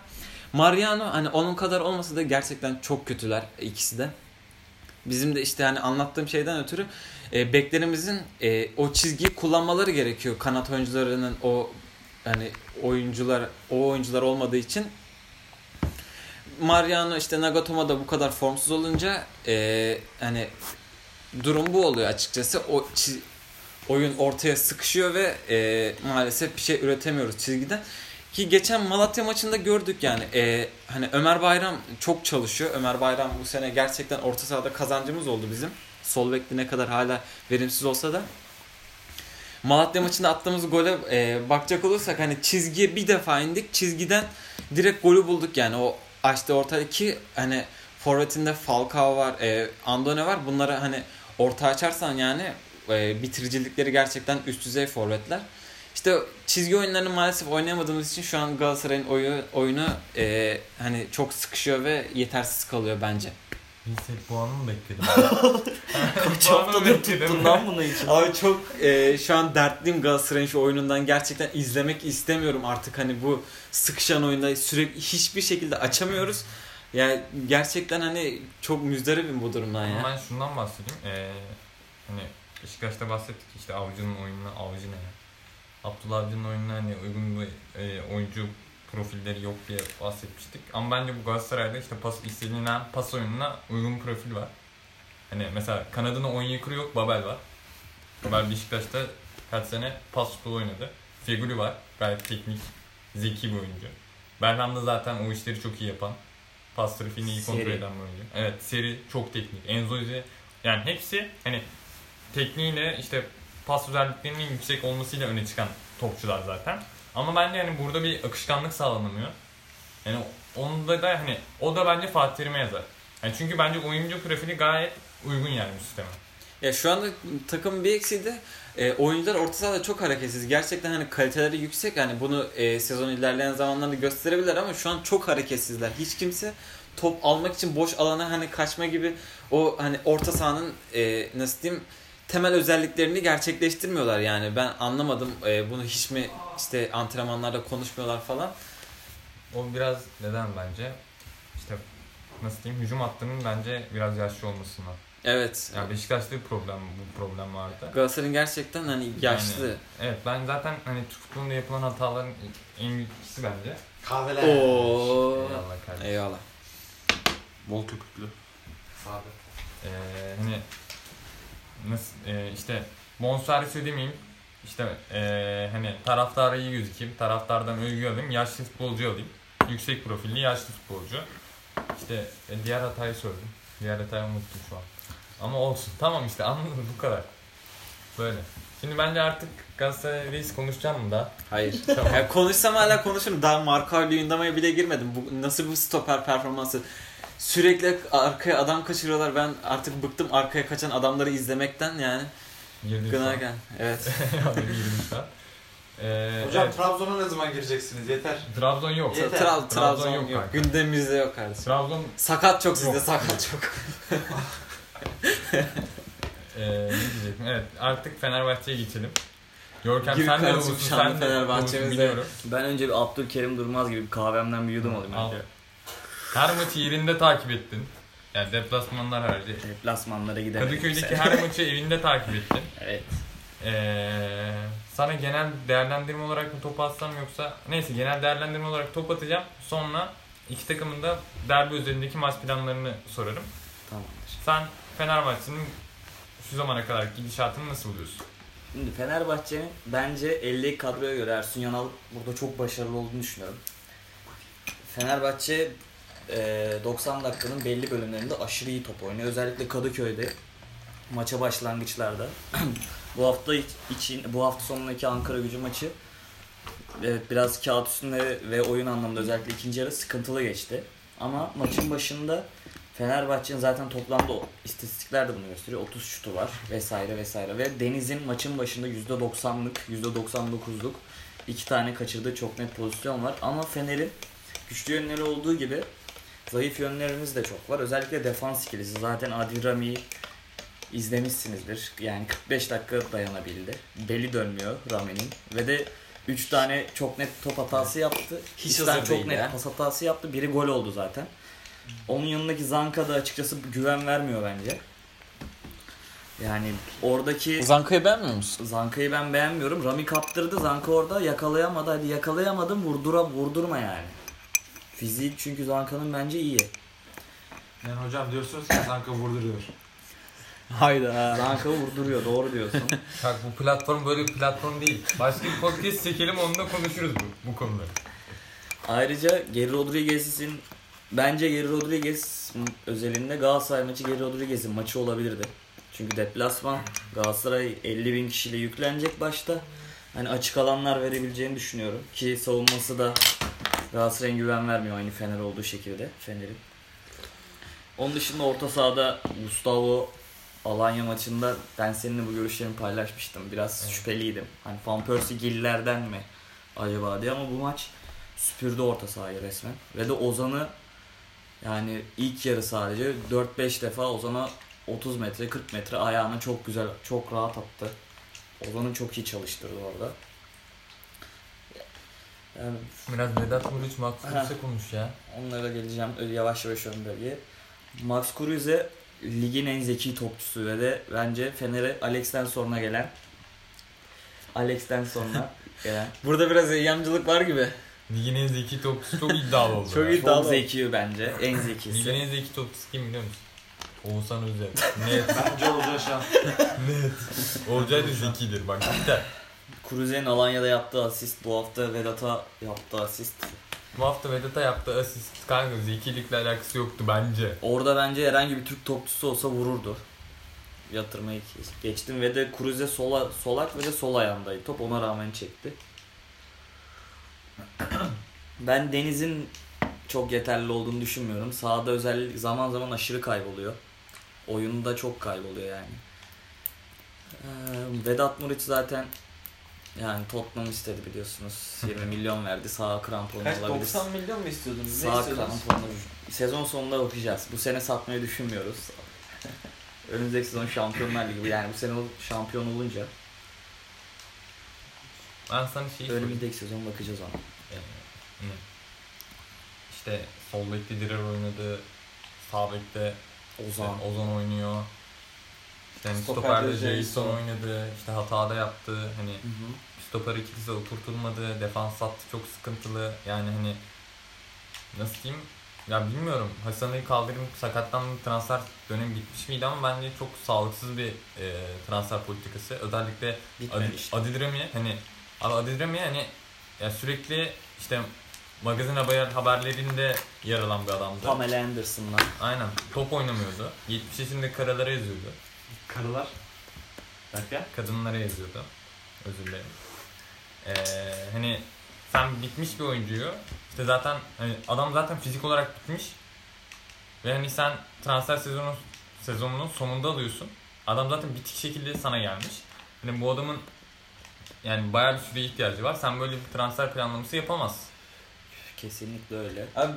Mariano hani onun kadar olmasa da gerçekten çok kötüler ikisi de. Bizim de işte hani anlattığım şeyden ötürü e, beklerimizin e, o çizgiyi kullanmaları gerekiyor. Kanat oyuncularının o hani oyuncular o oyuncular olmadığı için Mariano işte Nagatomo da bu kadar formsuz olunca e, hani durum bu oluyor açıkçası. O çi- oyun ortaya sıkışıyor ve e, maalesef bir şey üretemiyoruz çizgiden. Ki geçen Malatya maçında gördük yani. E, hani Ömer Bayram çok çalışıyor. Ömer Bayram bu sene gerçekten orta sahada kazancımız oldu bizim. Sol bekli ne kadar hala verimsiz olsa da. Malatya maçında attığımız gole e, bakacak olursak hani çizgiye bir defa indik. Çizgiden direkt golü bulduk yani. O açtı ortadaki hani Forvetinde Falcao var, e, Andone var. Bunları hani orta açarsan yani e, bitiricilikleri gerçekten üst düzey forvetler. İşte çizgi oyunlarını maalesef oynayamadığımız için şu an Galatasaray'ın oyu, oyunu e, hani çok sıkışıyor ve yetersiz kalıyor bence. Bilsek puanı mı bekledim? Kaç haftadır tuttun lan bunu için. Abi çok e, şu an dertliyim Galatasaray'ın şu oyunundan. Gerçekten izlemek istemiyorum artık hani bu sıkışan oyunda sürekli hiçbir şekilde açamıyoruz. Yani gerçekten hani çok müzdaribim bu durumdan Ama ya. ben şundan bahsedeyim. Ee, hani Beşiktaş'ta bahsettik işte Avcı'nın oyununa, Avcı ne ya? Abdullah Avcı'nın oyununa hani uygun bir e, oyuncu profilleri yok diye bahsetmiştik. Ama bence bu Galatasaray'da işte pas istenilen pas oyununa uygun profil var. Hani mesela kanadına Onyekuru yok, Babel var. Babel Beşiktaş'ta kaç sene pas futbolu oynadı. Feguli var, gayet teknik, zeki bir oyuncu. Belham da zaten o işleri çok iyi yapan. Pas trafiğini iyi kontrol Seri. eden bir oyuncu. Evet, seri çok teknik. Enzo Ize yani hepsi hani tekniğiyle işte pas özelliklerinin yüksek olmasıyla öne çıkan topçular zaten. Ama bence yani burada bir akışkanlık sağlanamıyor. Yani onda da hani o da bence Fatih Terim'e yazar. Yani çünkü bence oyuncu profili gayet uygun yani bu sisteme. Ya şu anda takımın bir eksiği e, oyuncular orta sahada çok hareketsiz. Gerçekten hani kaliteleri yüksek. Yani bunu e, sezon ilerleyen zamanlarda gösterebilirler ama şu an çok hareketsizler. Hiç kimse top almak için boş alana hani kaçma gibi o hani orta sahanın e, nasıl diyeyim temel özelliklerini gerçekleştirmiyorlar yani. Ben anlamadım e, bunu hiç mi işte antrenmanlarda konuşmuyorlar falan. O biraz neden bence? İşte nasıl diyeyim hücum hattının bence biraz yaşlı olmasından. Evet. Yani Beşiktaş'ta bir problem bu problem vardı. Galatasaray'ın gerçekten hani yaşlı. Yani, evet ben zaten hani Türk futbolunda yapılan hataların en büyüklüsü bence. Kahveler. Oo. Eyvallah kardeşim. Eyvallah. Bol köpüklü. Abi. Ee, hani nasıl e, işte bonservis ödemeyeyim işte e, hani taraftara iyi gözükeyim taraftardan övgü alayım yaşlı futbolcu alayım. Yüksek profilli yaşlı futbolcu. İşte e, diğer hatayı söyledim. Diğer hatayı unuttum şu an. Ama olsun. Tamam işte anladım. Bu kadar. Böyle. Şimdi bence artık Galatasaray Reis konuşacağım mı daha? Hayır. tamam. Ya konuşsam hala konuşurum. Daha Marco Luyendama'ya bile girmedim. Bu nasıl bir stoper performansı? Sürekli arkaya adam kaçırıyorlar. Ben artık bıktım arkaya kaçan adamları izlemekten yani. girdim şu Gına an. gel. Evet. girdim şu an. Ee, Hocam evet, Trabzon'a ne zaman gireceksiniz? Yeter. Trabzon yok Yeter. Tra- Trabzon yok yok. kanka. Gündemimizde yok kardeşim. Trabzon Sakat çok sizde Yok. sakat çok. Ee, ne diyecektim? Evet artık Fenerbahçe'ye geçelim. Görkem Gir sen de şanlı sen de biliyorum. Ben önce bir Abdülkerim Durmaz gibi bir kahvemden bir yudum alayım Al. Her maçı yerinde takip ettin. Yani deplasmanlar harici. Deplasmanlara gidemedim. Kadıköy'deki her maçı evinde takip ettin. Evet. Ee, sana genel değerlendirme olarak mı top atsam yoksa neyse genel değerlendirme olarak top atacağım. Sonra iki takımın da derbi üzerindeki maç planlarını sorarım. Tamamdır. Sen Fenerbahçe'nin şu zamana kadar gidişatını nasıl buluyorsun? Şimdi Fenerbahçe'nin bence 50 kadroya göre Ersun Yanal burada çok başarılı olduğunu düşünüyorum. Fenerbahçe 90 dakikanın belli bölümlerinde aşırı iyi top oynuyor. Özellikle Kadıköy'de maça başlangıçlarda. bu hafta için bu hafta sonundaki Ankara Gücü maçı evet biraz kağıt üstünde ve oyun anlamında özellikle ikinci yarı sıkıntılı geçti. Ama maçın başında Fenerbahçe'nin zaten toplamda istatistikler de bunu gösteriyor. 30 şutu var vesaire vesaire ve Deniz'in maçın başında %90'lık, %99'luk iki tane kaçırdığı çok net pozisyon var. Ama Fener'in güçlü yönleri olduğu gibi zayıf yönlerimiz de çok var. Özellikle defans ikilisi. Zaten Adil Rami'yi izlemişsinizdir. Yani 45 dakika dayanabildi. Beli dönmüyor Rami'nin. Ve de 3 tane çok net top hatası yaptı. Hiç tane çok değil net ya. pas hatası yaptı. Biri gol oldu zaten. Onun yanındaki Zanka da açıkçası güven vermiyor bence. Yani oradaki Zanka'yı beğenmiyor musun? Zanka'yı ben beğenmiyorum. Rami kaptırdı. Zanka orada yakalayamadı. Hadi yakalayamadım. Vurdura vurdurma yani. Fizik çünkü Zanka'nın bence iyi. Yani hocam diyorsunuz ki Zanka vurduruyor. Hayda. Zanka vurduruyor. Doğru diyorsun. Bak bu platform böyle bir platform değil. Başka bir podcast çekelim onunla konuşuruz bu, bu konuları. Ayrıca Geri Rodriguez'in bence Geri Rodriguez özelinde Galatasaray maçı Geri Rodriguez'in maçı olabilirdi. Çünkü deplasman Galatasaray 50 bin kişiyle yüklenecek başta. Hani açık alanlar verebileceğini düşünüyorum. Ki savunması da Galatasaray'ın güven vermiyor aynı Fener olduğu şekilde. Fener'in. Onun dışında orta sahada Gustavo Alanya maçında ben seninle bu görüşlerimi paylaşmıştım. Biraz Evet. şüpheliydim. Hani Van Persie gillerden mi acaba diye ama bu maç süpürdü orta sahayı resmen. Ve de Ozan'ı yani ilk yarı sadece 4-5 defa Ozan'a 30 metre 40 metre ayağını çok güzel çok rahat attı. Ozan'ı çok iyi çalıştırdı orada. Yani Biraz Vedat Muriç, Max. Kruse konuş ya. Onlara geleceğim öyle yavaş yavaş ön bölgeye. Max Kruse ligin en zeki topçusu ve de bence Fener'e Alex'ten sonra gelen Alex'ten sonra gelen Burada biraz eyyamcılık var gibi. Ligin en zeki topçusu çok iddialı oldu. Çok iddialı. çok zeki bence en Ligin zekisi. en zeki topçusu kim biliyor musun? Oğuzhan Özel. Net. Bence Olca Şan. Net. Olcay da zekidir bak cidden. Kruse'nin Alanya'da yaptığı asist bu hafta Vedat'a yaptığı asist. Bu hafta Vedat'a yaptığı asist kanka zekilikle alakası yoktu bence. Orada bence herhangi bir Türk topçusu olsa vururdu. Yatırmayı geçtim ve de Kruse sola, solak ve de sol ayağındaydı. Top ona rağmen çekti. Ben Deniz'in çok yeterli olduğunu düşünmüyorum. Sahada özellikle zaman zaman aşırı kayboluyor. Oyunda çok kayboluyor yani. Vedat Muriç zaten yani Tottenham istedi biliyorsunuz. 20 milyon verdi. Sağ kramponu Kaç alabilir. 90 milyon mu istiyordunuz? Ne Sağ istiyordunuz? kramponu. Sezon sonunda bakacağız. Bu sene satmayı düşünmüyoruz. Önümüzdeki sezon Şampiyonlar Ligi. Yani bu sene şampiyon olunca Ben sana şey önümüzdeki sezon bakacağız ona. Ee, ne? İşte sol bekte Direr oynadı. Sağ bekte Ozan. Ozan oynuyor. Hani Stoperde Jason. Oynadı. İşte hatada yaptı. Hani Hı hı. stoper ikilisi oturtulmadı. Defans hattı çok sıkıntılı. Yani hani nasıl diyeyim? Ya bilmiyorum. Hasan Ali Kaldırım sakatlanma transfer dönemi bitmiş miydi ama bence çok sağlıksız bir e, transfer politikası. Özellikle Adi, Bitmemişti. Adil Rami hani Rami hani ya sürekli işte magazin haber haberlerinde yer alan bir adamdı. Pamela Anderson'la. Aynen. Top oynamıyordu. 70 yaşında karalara yazıyordu. Karılar. Derken? Kadınlara yazıyordu. Özür dilerim. Ee, hani sen bitmiş bir oyuncuyu işte zaten hani adam zaten fizik olarak bitmiş ve hani sen transfer sezonu sezonunun sonunda alıyorsun. Adam zaten bitik şekilde sana gelmiş. Hani bu adamın yani bayağı bir süre ihtiyacı var. Sen böyle bir transfer planlaması yapamazsın. Kesinlikle öyle. Abi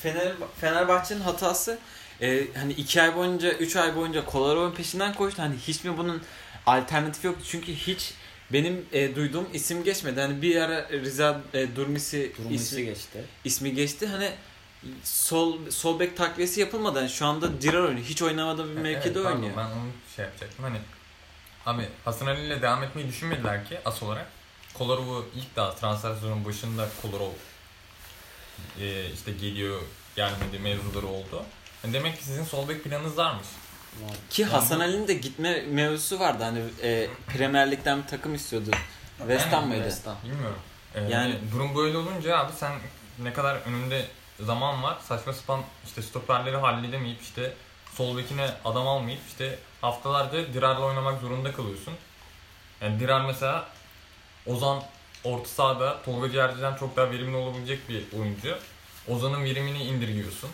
Fener, Fenerbahçe'nin hatası e, hani iki ay boyunca, üç ay boyunca Kolarov'un peşinden koştu. Hani hiç mi bunun alternatifi yoktu? Çünkü hiç benim e, duyduğum isim geçmedi. Hani bir ara Rıza e, Durmisi Durmuş'u ismi, geçti. ismi geçti. Hani sol sol bek takviyesi yapılmadı. Yani şu anda Dirar oynuyor. Hiç oynamadığı bir mevkide Evet, pardon, oynuyor. Ben onu şey yapacaktım. Hani abi Hasan Ali ile devam etmeyi düşünmediler ki as olarak. Kolarov'u ilk daha transfer sezonunun başında Kolarov e, işte geliyor gelmedi mevzuları oldu. Yani demek ki sizin sol bek planınız varmış. Var. Ki Yani Hasan Ali'nin de gitme mevzusu vardı. Hani e, Premier Lig'den bir takım istiyordu. West Ham mıydı? West Ham. Bilmiyorum. Ee, Yani- yani durum böyle olunca abi sen ne kadar önünde zaman var saçma sapan işte stoperleri halledemeyip işte sol bekine adam almayıp işte haftalarca Dirar'la oynamak zorunda kalıyorsun. Yani Dirar mesela Ozan orta sahada Tolga Ciğerci'den çok daha verimli olabilecek bir oyuncu. Ozan'ın verimini indirgiyorsun.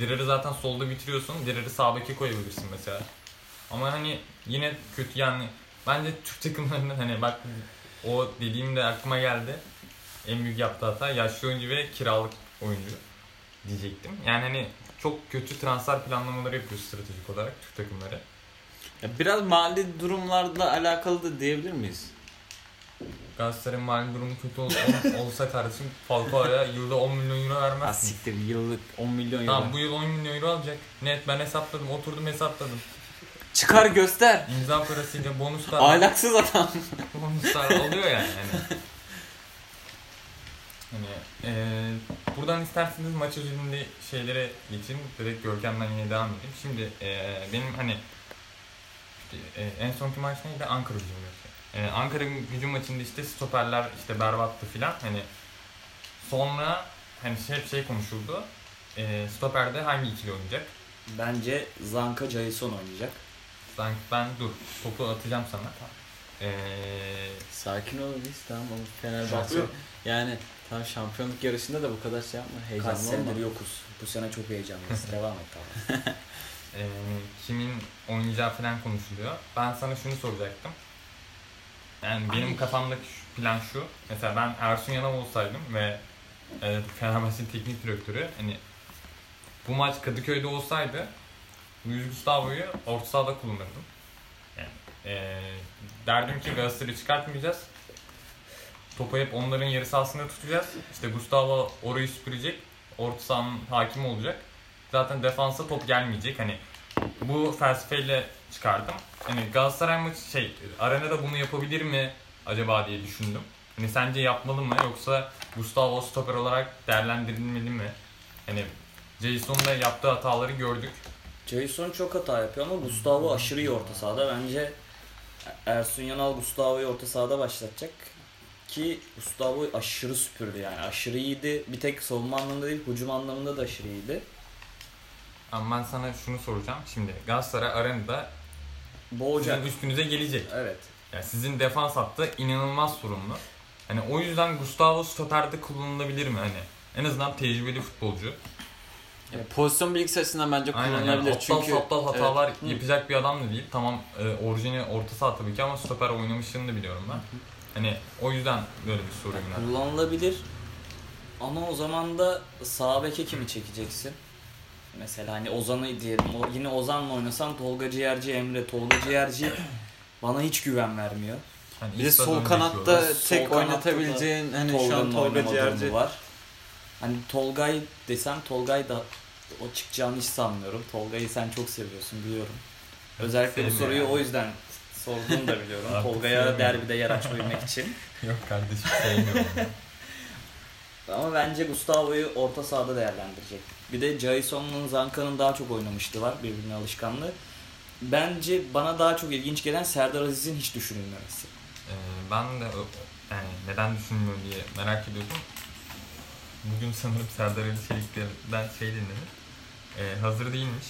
Dirar'ı zaten solda bitiriyorsun. Dirar'ı sağ beke koyabilirsin mesela. Ama hani yine kötü yani bence Türk takımlarının hani bak o dediğim de aklıma geldi. En büyük yaptığı hata yaşlı oyuncu ve kiralık oyuncu diyecektim. Yani hani çok kötü transfer planlamaları yapıyor stratejik olarak Türk takımları. Ya biraz mali durumlarla alakalı da diyebilir miyiz? Galatasaray'ın mali durumu kötü ol, ol- olsa kardeşim Falcao'ya yılda 10 milyon euro vermezsin. siktir yıllık 10 milyon euro. Tamam bu yıl 10 milyon euro alacak. Net ben hesapladım oturdum hesapladım. Çıkar göster. İmza parasıyla bonuslar, Ahlaksız adam. bonuslar alıyor yani. Hani, hani eee, buradan isterseniz maç özelinde şeylere geçeyim. Direkt Görkem'den yine devam edeyim. Şimdi eee, benim hani işte, eee, en sonki maç neydi? Ankara gücü Eee, Ankara gücü maçında işte stoperler işte berbattı filan. Hani sonra hani hep şey konuşuldu. Eee stoperde hangi ikili oynayacak? Bence Zanka Jason oynayacak. Ben, ben dur topu atacağım sana. Ee, Sakin ol biz tamam ama Fenerbahçe. Şampiyon. Yani tam şampiyonluk yarışında da bu kadar şey yapma. Kaç Heyecanlı senedir olma. yokuz. Bu sene çok heyecanlıyız. Devam et tamam. e, kimin oynayacağı falan konuşuluyor. Ben sana şunu soracaktım. Yani benim kafamdaki şu- plan şu. Mesela ben Ersun Yanal olsaydım ve e, Fenerbahçe'nin teknik direktörü hani bu maç Kadıköy'de olsaydı Luis Gustavo'yu orta sahada kullanırdım. Yani, e, derdim ki Galatasaray'ı çıkartmayacağız. Topu hep onların yarı sahasında tutacağız. İşte Gustavo orayı süpürecek. Orta sahanın hakimi olacak. Zaten defansa top gelmeyecek. Hani bu felsefeyle çıkardım. Hani Galatasaray maçı şey arenada bunu yapabilir mi acaba diye düşündüm. Hani sence yapmalı mı yoksa Gustavo stoper olarak değerlendirilmeli mi? Hani Jason'un da yaptığı hataları gördük. Jason çok hata yapıyor ama Gustavo aşırı iyi orta sahada. Bence Ersun Yanal Gustavo'yu orta sahada başlatacak. Ki Gustavo aşırı süpürdü yani. Aşırı iyiydi. Bir tek savunma anlamında değil, hücum anlamında da aşırı iyiydi. Ama ben sana şunu soracağım. Şimdi Galatasaray arenada Boğacak. sizin üstünüze gelecek. Evet. Yani sizin defans hattı inanılmaz sorunlu. Hani o yüzden Gustavo stoperde kullanılabilir mi? Hani en azından tecrübeli futbolcu. Ya, pozisyon bilgisi açısından bence Aynen yani kullanılabilir. aptal çünkü saptal hatalar Evet. yapacak bir adam da değil. Tamam e, orijini orta saha tabii ki ama stoper oynamışlığını da biliyorum ben. Hani o yüzden böyle bir soru yöneldim. Kullanılabilir. Ama o zaman da sağ beke kimi çekeceksin? Mesela hani Ozan'ı diyelim. O, yine Ozan'la oynasan Tolga Ciğerci, Emre. Tolga Ciğerci bana hiç güven vermiyor. Hani bir de ilk sol kanatta bekliyoruz. Sol tek kanatta oynatabileceğin hani şu an Tolga Ciğerci. var. Hani Tolgay desem Tolgay da o çıkacağını hiç sanmıyorum. Tolgay'ı sen çok seviyorsun biliyorum. Özellikle bu soruyu yani. o yüzden sorduğunu da biliyorum. Tolga'ya derbide yer açabilmek için. Yok kardeşim sevmiyorum. Ama bence Gustavo'yu orta sahada değerlendirecek. Bir de Jason'un Zanka'nın daha çok oynamıştı var birbirine alışkanlığı. Bence bana daha çok ilginç gelen Serdar Aziz'in hiç düşünülmemesi. Ee, ben de yani neden düşünmüyor diye merak ediyordum. Bugün sanırım Serdar Ali Çelikler'den şey dinledim. Ee, hazır değilmiş.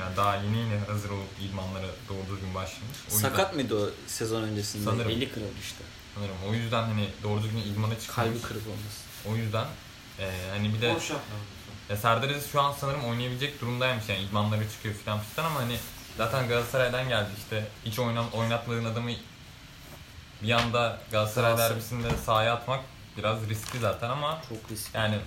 Yani daha yeni yeni hazır olup idmanlara doğru düzgün başlamış. O yüzden- Sakat mıydı o sezon öncesinde? Sanırım. Eli kırılmıştı. Sanırım. O yüzden hani doğru düzgün idmana çıkmış. Kalbi kırık olması. O yüzden e, hani bir de Boş ya Serdar Aziz şu an sanırım oynayabilecek durumdaymış yani idmanlara çıkıyor filan filan ama hani zaten Galatasaray'dan geldi işte hiç oynam oynatmadığın adamı bir anda Galatasaray Galatasaray. derbisinde sahaya atmak biraz riskli zaten ama Çok riskli. yani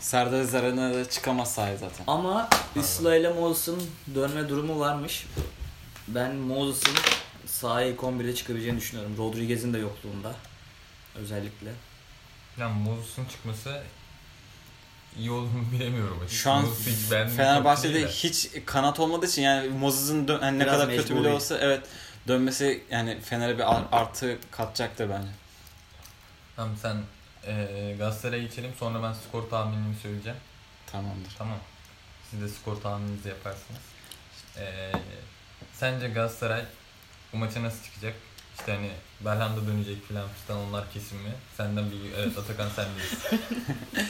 Serdar Zarı'na da çıkamaz sahaya zaten. Ama Isla ile Moses'ın dönme durumu varmış. Ben Moses'ın sahaya ilk 11'de çıkabileceğini düşünüyorum. Rodriguez'in de yokluğunda. Özellikle. Yani Moses'un çıkması iyi olduğunu bilemiyorum. açıkçası. Şu an beğendiğim Fenerbahçe'de hiç kanat olmadığı için yani Moses'ın dö- hani ne Biraz kadar kötü bile olsa evet dönmesi yani Fener'e bir ar- artı katacaktır bence. Tamam sen e, Galatasaray'a geçelim sonra ben skor tahminimi söyleyeceğim. Tamamdır. Tamam. Siz de skor tahmininizi yaparsınız. Ee, sence Galatasaray bu maça nasıl çıkacak? İşte hani Belhanda dönecek falan filan onlar kesin mi? Senden bir evet Atakan sendeyiz.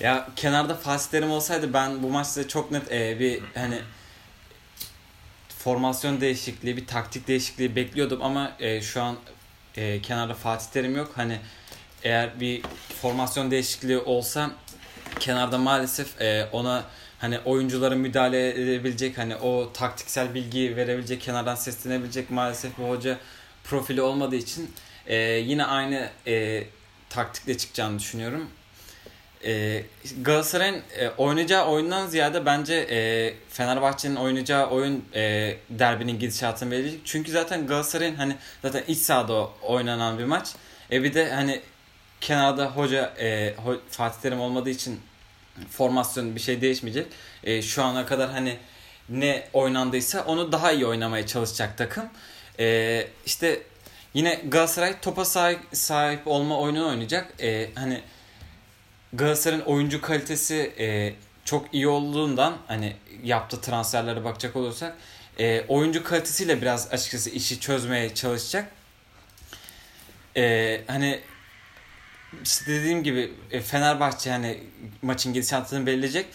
Ya kenarda Fatih Terim olsaydı ben bu maçta çok net e, bir hani formasyon değişikliği, bir taktik değişikliği bekliyordum ama e, şu an e, kenarda Fatih Terim yok. Hani eğer bir formasyon değişikliği olsa kenarda maalesef e, ona hani oyunculara müdahale edebilecek hani o taktiksel bilgiyi verebilecek kenardan seslenebilecek maalesef bu hoca profili olmadığı için e, yine aynı e, taktikle çıkacağını düşünüyorum. E, Galatasaray'ın e, oynayacağı oyundan ziyade bence e, Fenerbahçe'nin oynayacağı oyun e, derbinin gidişatını belirleyecek. Çünkü zaten Galatasaray'ın hani zaten iç sahada oynanan bir maç. E bir de hani kenarda hoca e, ho- Fatih Terim olmadığı için formasyon bir şey değişmeyecek. E, şu ana kadar hani ne oynandıysa onu daha iyi oynamaya çalışacak takım. E, işte yine Galatasaray topa sahip, sahip olma oyununu oynayacak. E, hani Galatasaray'ın oyuncu kalitesi e, çok iyi olduğundan hani yaptığı transferlere bakacak olursak e, oyuncu kalitesiyle biraz açıkçası işi çözmeye çalışacak. E, hani işte dediğim gibi e, Fenerbahçe hani maçın gidişatını belirleyecek.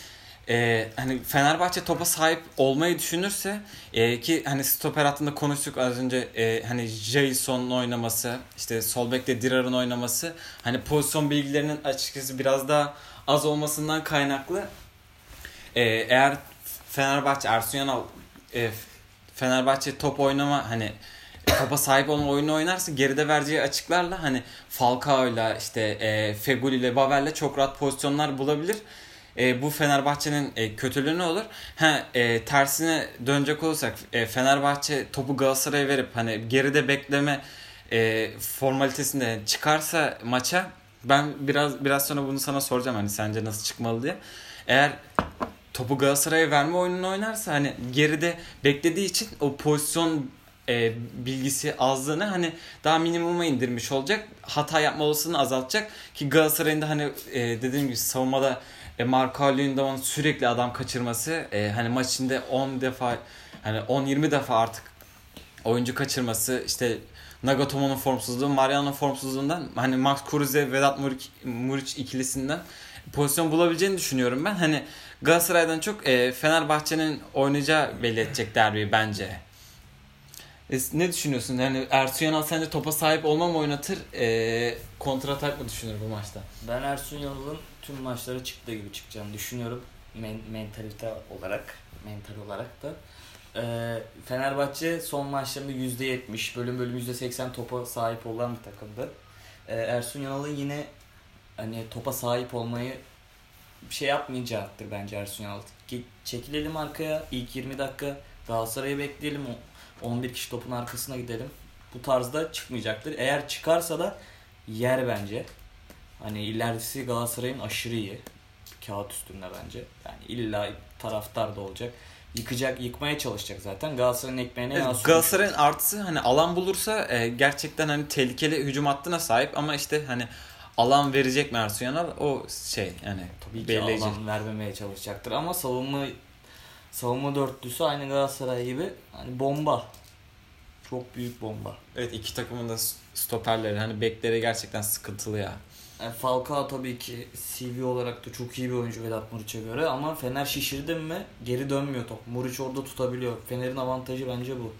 E, hani Fenerbahçe topa sahip olmayı düşünürse e, ki hani stoper hattında konuştuk az önce e, hani Jason'un oynaması işte sol bekte Dirar'ın oynaması hani pozisyon bilgilerinin açıkçası biraz daha az olmasından kaynaklı e, eğer Fenerbahçe Ersun Yanal e, Fenerbahçe top oynama hani topa sahip olma oyunu oynarsa geride vereceği açıklarla hani Falcao'yla işte e, Feguli ile Babel'le çok rahat pozisyonlar bulabilir. E, bu Fenerbahçe'nin e, kötülüğü ne olur? Ha, e, tersine dönecek olursak e, Fenerbahçe topu Galatasaray'a verip hani geride bekleme e, formalitesinde çıkarsa maça ben biraz biraz sonra bunu sana soracağım hani sence nasıl çıkmalı diye. Eğer topu Galatasaray'a verme oyununu oynarsa hani geride beklediği için o pozisyon e, bilgisi azlığını hani daha minimuma indirmiş olacak. Hata yapma olasılığını azaltacak ki Galatasaray'ın da hani e, dediğim gibi savunmada e, Marco Lündoğan sürekli adam kaçırması e, hani maç içinde 10 defa hani 10-20 defa artık oyuncu kaçırması işte Nagatomo'nun formsuzluğu, Mariano'nun formsuzluğundan hani Max Kruse, Vedat Muric, Muric ikilisinden pozisyon bulabileceğini düşünüyorum ben. Hani Galatasaray'dan çok e, Fenerbahçe'nin oynayacağı belli edecek derbi bence. E, ne düşünüyorsun? Yani Ersun Yanal sence topa sahip olma mı oynatır? E, kontratak mı düşünür bu maçta? Ben Ersun Yanal'ın tüm maçlara çıktığı gibi çıkacağını düşünüyorum. Men- mentalite olarak, mental olarak da. Ee, Fenerbahçe son maçlarında %70, bölüm bölüm %80 topa sahip olan bir takımdı. Ee, Ersun Yanal'ın yine hani topa sahip olmayı bir şey yapmayacaktır bence Ersun Yanal. Çekilelim arkaya ilk 20 dakika Galatasaray'ı bekleyelim. O- 11 kişi topun arkasına gidelim. Bu tarzda çıkmayacaktır. Eğer çıkarsa da yer bence. Hani ilerisi Galatasaray'ın aşırı iyi. Kağıt üstünde bence. Yani illa taraftar da olacak. Yıkacak, yıkmaya çalışacak zaten. Galatasaray'ın ekmeğine Evet, sürmüş Galatasaray'ın artısı hani alan bulursa e, gerçekten hani tehlikeli hücum hattına sahip ama işte hani alan verecek mi Ersun Yanal o şey yani Tabii ki alan vermemeye çalışacaktır ama savunma savunma dörtlüsü aynı Galatasaray gibi hani bomba. Çok büyük bomba. Evet iki takımın da stoperleri hani bekleri gerçekten sıkıntılı ya. Yani Falcao tabii ki CV olarak da çok iyi bir oyuncu Vedat Muriç'e göre ama Fener şişirdi mi geri dönmüyor top. Muriç orada tutabiliyor. Fener'in avantajı bence bu.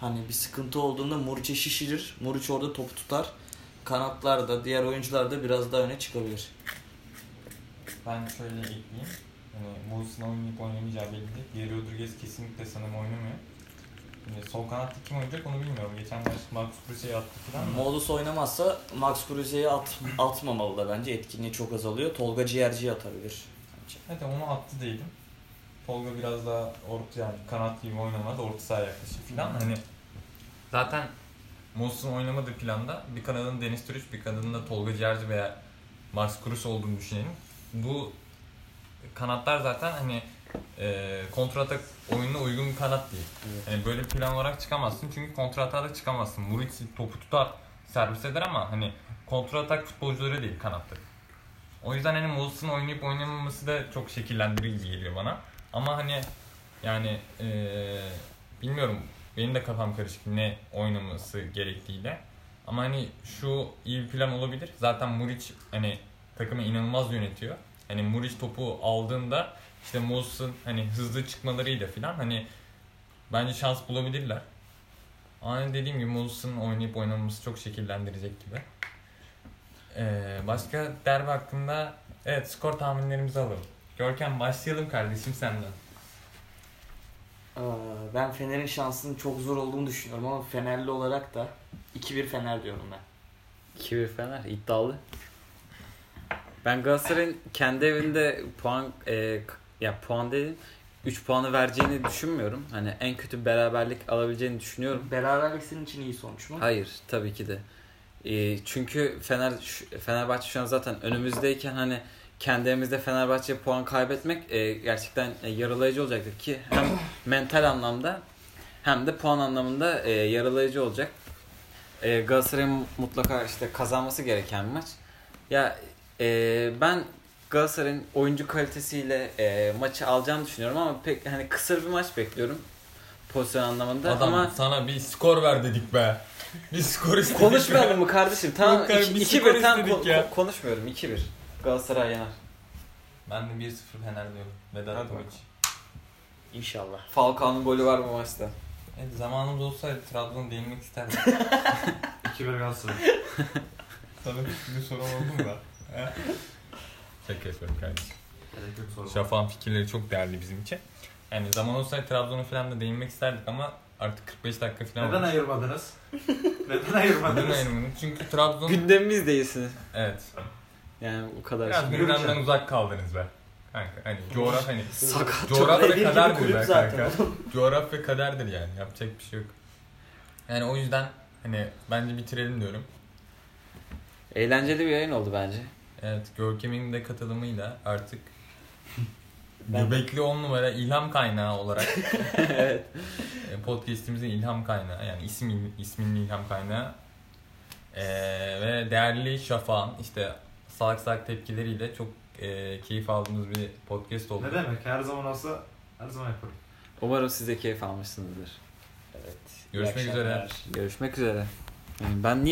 Hani bir sıkıntı olduğunda Muriç'e şişirir. Muriç orada topu tutar. Kanatlar da diğer oyuncular da biraz daha öne çıkabilir. Ben şöyle ekleyeyim. Hani Mouss'un oynayıp oynamayacağı belli değil. Geri Rodriguez kesinlikle sanırım oynamıyor. Şimdi sol kanatta kim oynayacak onu bilmiyorum. Geçen maç Max Kruse'yi attı falan. Modus oynamazsa Max Kruse'yi at, atmamalı da bence. Etkinliği çok azalıyor. Tolga Ciğerci'yi atabilir. Bence. Evet onu attı değilim. Tolga biraz daha orta yani kanat gibi oynamaz. Orta sahaya yaklaşır falan. Hani zaten Mouss'un oynamadığı planda bir kanadın Deniz Türüç, bir kanadın da Tolga Ciğerci veya Max Kruse olduğunu düşünelim. Bu kanatlar zaten hani e, kontratak oyununa uygun bir kanat değil. Evet. Yani böyle plan olarak çıkamazsın çünkü kontratağa da çıkamazsın. Muric topu tutar, servis eder ama hani kontratak futbolcuları değil kanattır. O yüzden hani Mouss'un oynayıp oynamaması da çok şekillendirici geliyor bana. Ama hani yani eee, bilmiyorum benim de kafam karışık ne oynaması gerektiğiyle. Ama hani şu iyi bir plan olabilir. Zaten Muric hani takımı inanılmaz yönetiyor. Hani Muric topu aldığında işte Mouss'un hani hızlı çıkmalarıyla filan hani bence şans bulabilirler. Hani dediğim gibi Mouss'un oynayıp oynamaması çok şekillendirecek gibi. Ee, başka derbi hakkında evet skor tahminlerimizi alalım. Görkem başlayalım kardeşim senden. Ee, Ben Fener'in şansının çok zor olduğunu düşünüyorum ama Fenerli olarak da 2-1 Fener diyorum ben. 2-1 Fener iddialı. Ben Galatasaray'ın kendi evinde puan e, ya puan değil 3 puanı vereceğini düşünmüyorum. Hani en kötü beraberlik alabileceğini düşünüyorum. Beraberlik senin için iyi sonuç mu? Hayır tabii ki de. E, çünkü Fener Fenerbahçe şu an zaten önümüzdeyken hani kendi evimizde Fenerbahçe puan kaybetmek e, gerçekten e, yaralayıcı olacaktır ki hem mental anlamda hem de puan anlamında e, yaralayıcı olacak. E, Galatasaray'ın mutlaka işte kazanması gereken bir maç. Ya e, ben Galatasaray'ın oyuncu kalitesiyle e, maçı alacağını düşünüyorum ama pek hani kısır bir maç bekliyorum pozisyon anlamında Adam ama sana bir skor ver dedik be. Bir skor istedik. Konuşmayalım mı kardeşim? Tamam Yok abi, bir 2-1 skor tamam istedik ko- ya. ko- konuşmuyorum 2-1. Galatasaray yener. Ben de 1-0 Fener diyorum. Vedat bakalım. İnşallah. Falcao'nun golü var bu maçta. Evet zamanımız olsaydı Trabzon'a değinmek isterdim. 2-1 Galatasaray. Sana bir sorum oldu mu da? Şaka yapıyorum kardeşim. Şafak'ın fikirleri çok değerli bizim için. Yani zaman olsaydı Trabzon'a falan da değinmek isterdik ama artık 45 dakika falan Neden olmuş. ayırmadınız? Neden Neden ayırmadınız? Çünkü Trabzon... Gündemimiz değilsiniz. evet. Yani o kadar. Biraz şey. Gündemden uzak kaldınız be. Kanka hani coğraf hani Sakat. coğrafya Dediğim gibi kaderdir be kanka. Coğrafya kaderdir yani yapacak bir şey yok. Yani o yüzden hani bence bitirelim diyorum. Eğlenceli bir yayın oldu bence. Evet Görkem'in de katılımıyla artık Ben- Göbekli 10 numara ilham kaynağı olarak evet. e, podcast'imizin ilham kaynağı yani ismin isminin ilham kaynağı E, ve değerli Şafak'ın işte salak salak tepkileriyle çok e, keyif aldığımız bir podcast oldu. Ne demek? Her zaman olsa her zaman yaparım. Umarım siz de keyif almışsınızdır. Evet. Görüşmek üzere. Görüşmek üzere. Yani ben niye